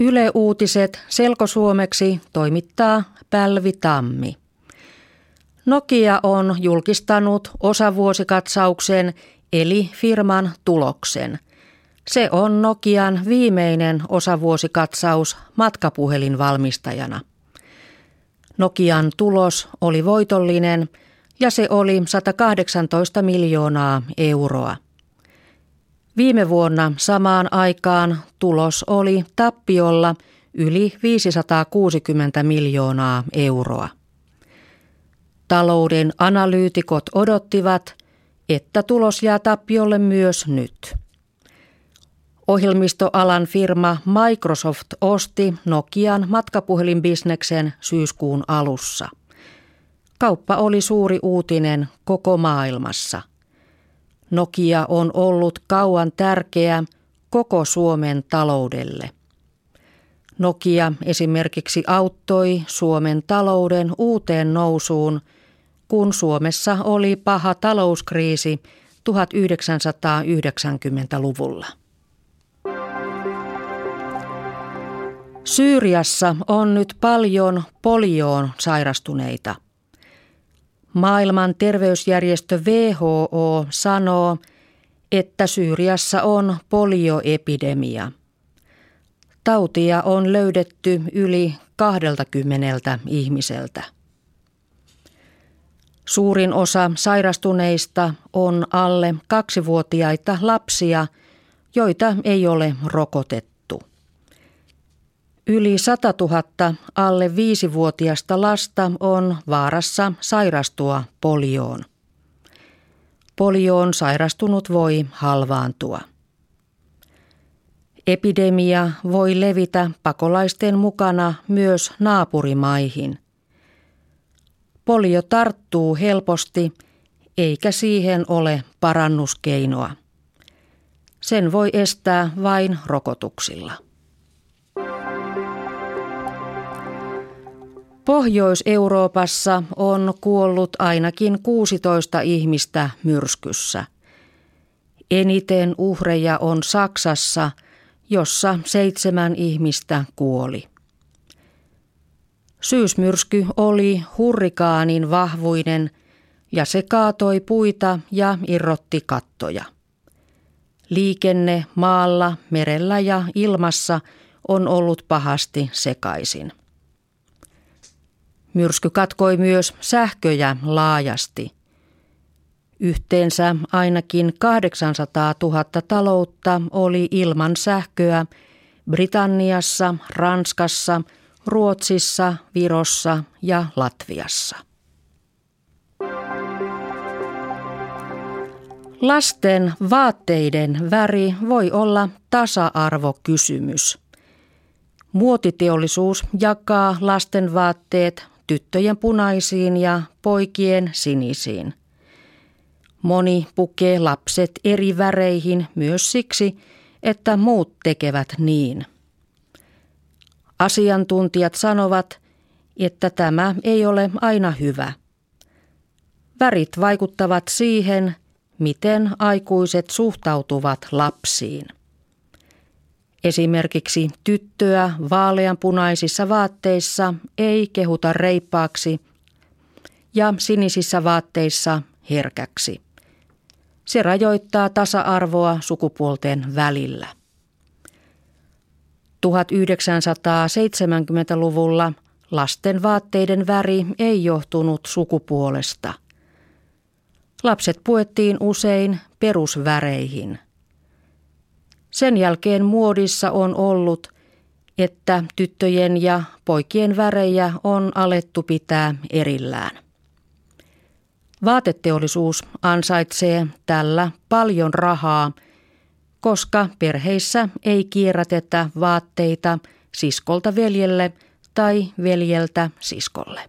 Yle Uutiset selkosuomeksi toimittaa Pälvi Tammi. Nokia on julkistanut osavuosikatsauksen eli firman tuloksen. Se on Nokian viimeinen osavuosikatsaus matkapuhelinvalmistajana. Nokian tulos oli voitollinen ja se oli 118 miljoonaa euroa. Viime vuonna samaan aikaan tulos oli tappiolla yli 560 miljoonaa euroa. Talouden analyytikot odottivat, että tulos jää tappiolle myös nyt. Ohjelmistoalan firma Microsoft osti Nokian matkapuhelinbisneksen syyskuun alussa. Kauppa oli suuri uutinen koko maailmassa. Nokia on ollut kauan tärkeä koko Suomen taloudelle. Nokia esimerkiksi auttoi Suomen talouden uuteen nousuun, kun Suomessa oli paha talouskriisi 1990-luvulla. Syyriassa on nyt paljon polioon sairastuneita – Maailman terveysjärjestö WHO sanoo, että Syyriassa on polioepidemia. Tautia on löydetty yli 20 ihmiseltä. Suurin osa sairastuneista on alle kaksivuotiaita lapsia, joita ei ole rokotettu. Yli 100 000 alle viisivuotiasta lasta on vaarassa sairastua polioon. Polioon sairastunut voi halvaantua. Epidemia voi levitä pakolaisten mukana myös naapurimaihin. Polio tarttuu helposti, eikä siihen ole parannuskeinoa. Sen voi estää vain rokotuksilla. Pohjois-Euroopassa on kuollut ainakin 16 ihmistä myrskyssä. Eniten uhreja on Saksassa, jossa seitsemän ihmistä kuoli. Syysmyrsky oli hurrikaanin vahvuinen ja se kaatoi puita ja irrotti kattoja. Liikenne maalla, merellä ja ilmassa on ollut pahasti sekaisin. Myrsky katkoi myös sähköjä laajasti. Yhteensä ainakin 800 000 taloutta oli ilman sähköä Britanniassa, Ranskassa, Ruotsissa, Virossa ja Latviassa. Lasten vaatteiden väri voi olla tasa-arvokysymys. Muotiteollisuus jakaa lasten vaatteet tyttöjen punaisiin ja poikien sinisiin. Moni pukee lapset eri väreihin myös siksi, että muut tekevät niin. Asiantuntijat sanovat, että tämä ei ole aina hyvä. Värit vaikuttavat siihen, miten aikuiset suhtautuvat lapsiin. Esimerkiksi tyttöä vaaleanpunaisissa vaatteissa ei kehuta reippaaksi ja sinisissä vaatteissa herkäksi. Se rajoittaa tasa-arvoa sukupuolten välillä. 1970-luvulla lasten vaatteiden väri ei johtunut sukupuolesta. Lapset puettiin usein perusväreihin – sen jälkeen muodissa on ollut, että tyttöjen ja poikien värejä on alettu pitää erillään. Vaateteollisuus ansaitsee tällä paljon rahaa, koska perheissä ei kierrätetä vaatteita siskolta veljelle tai veljeltä siskolle.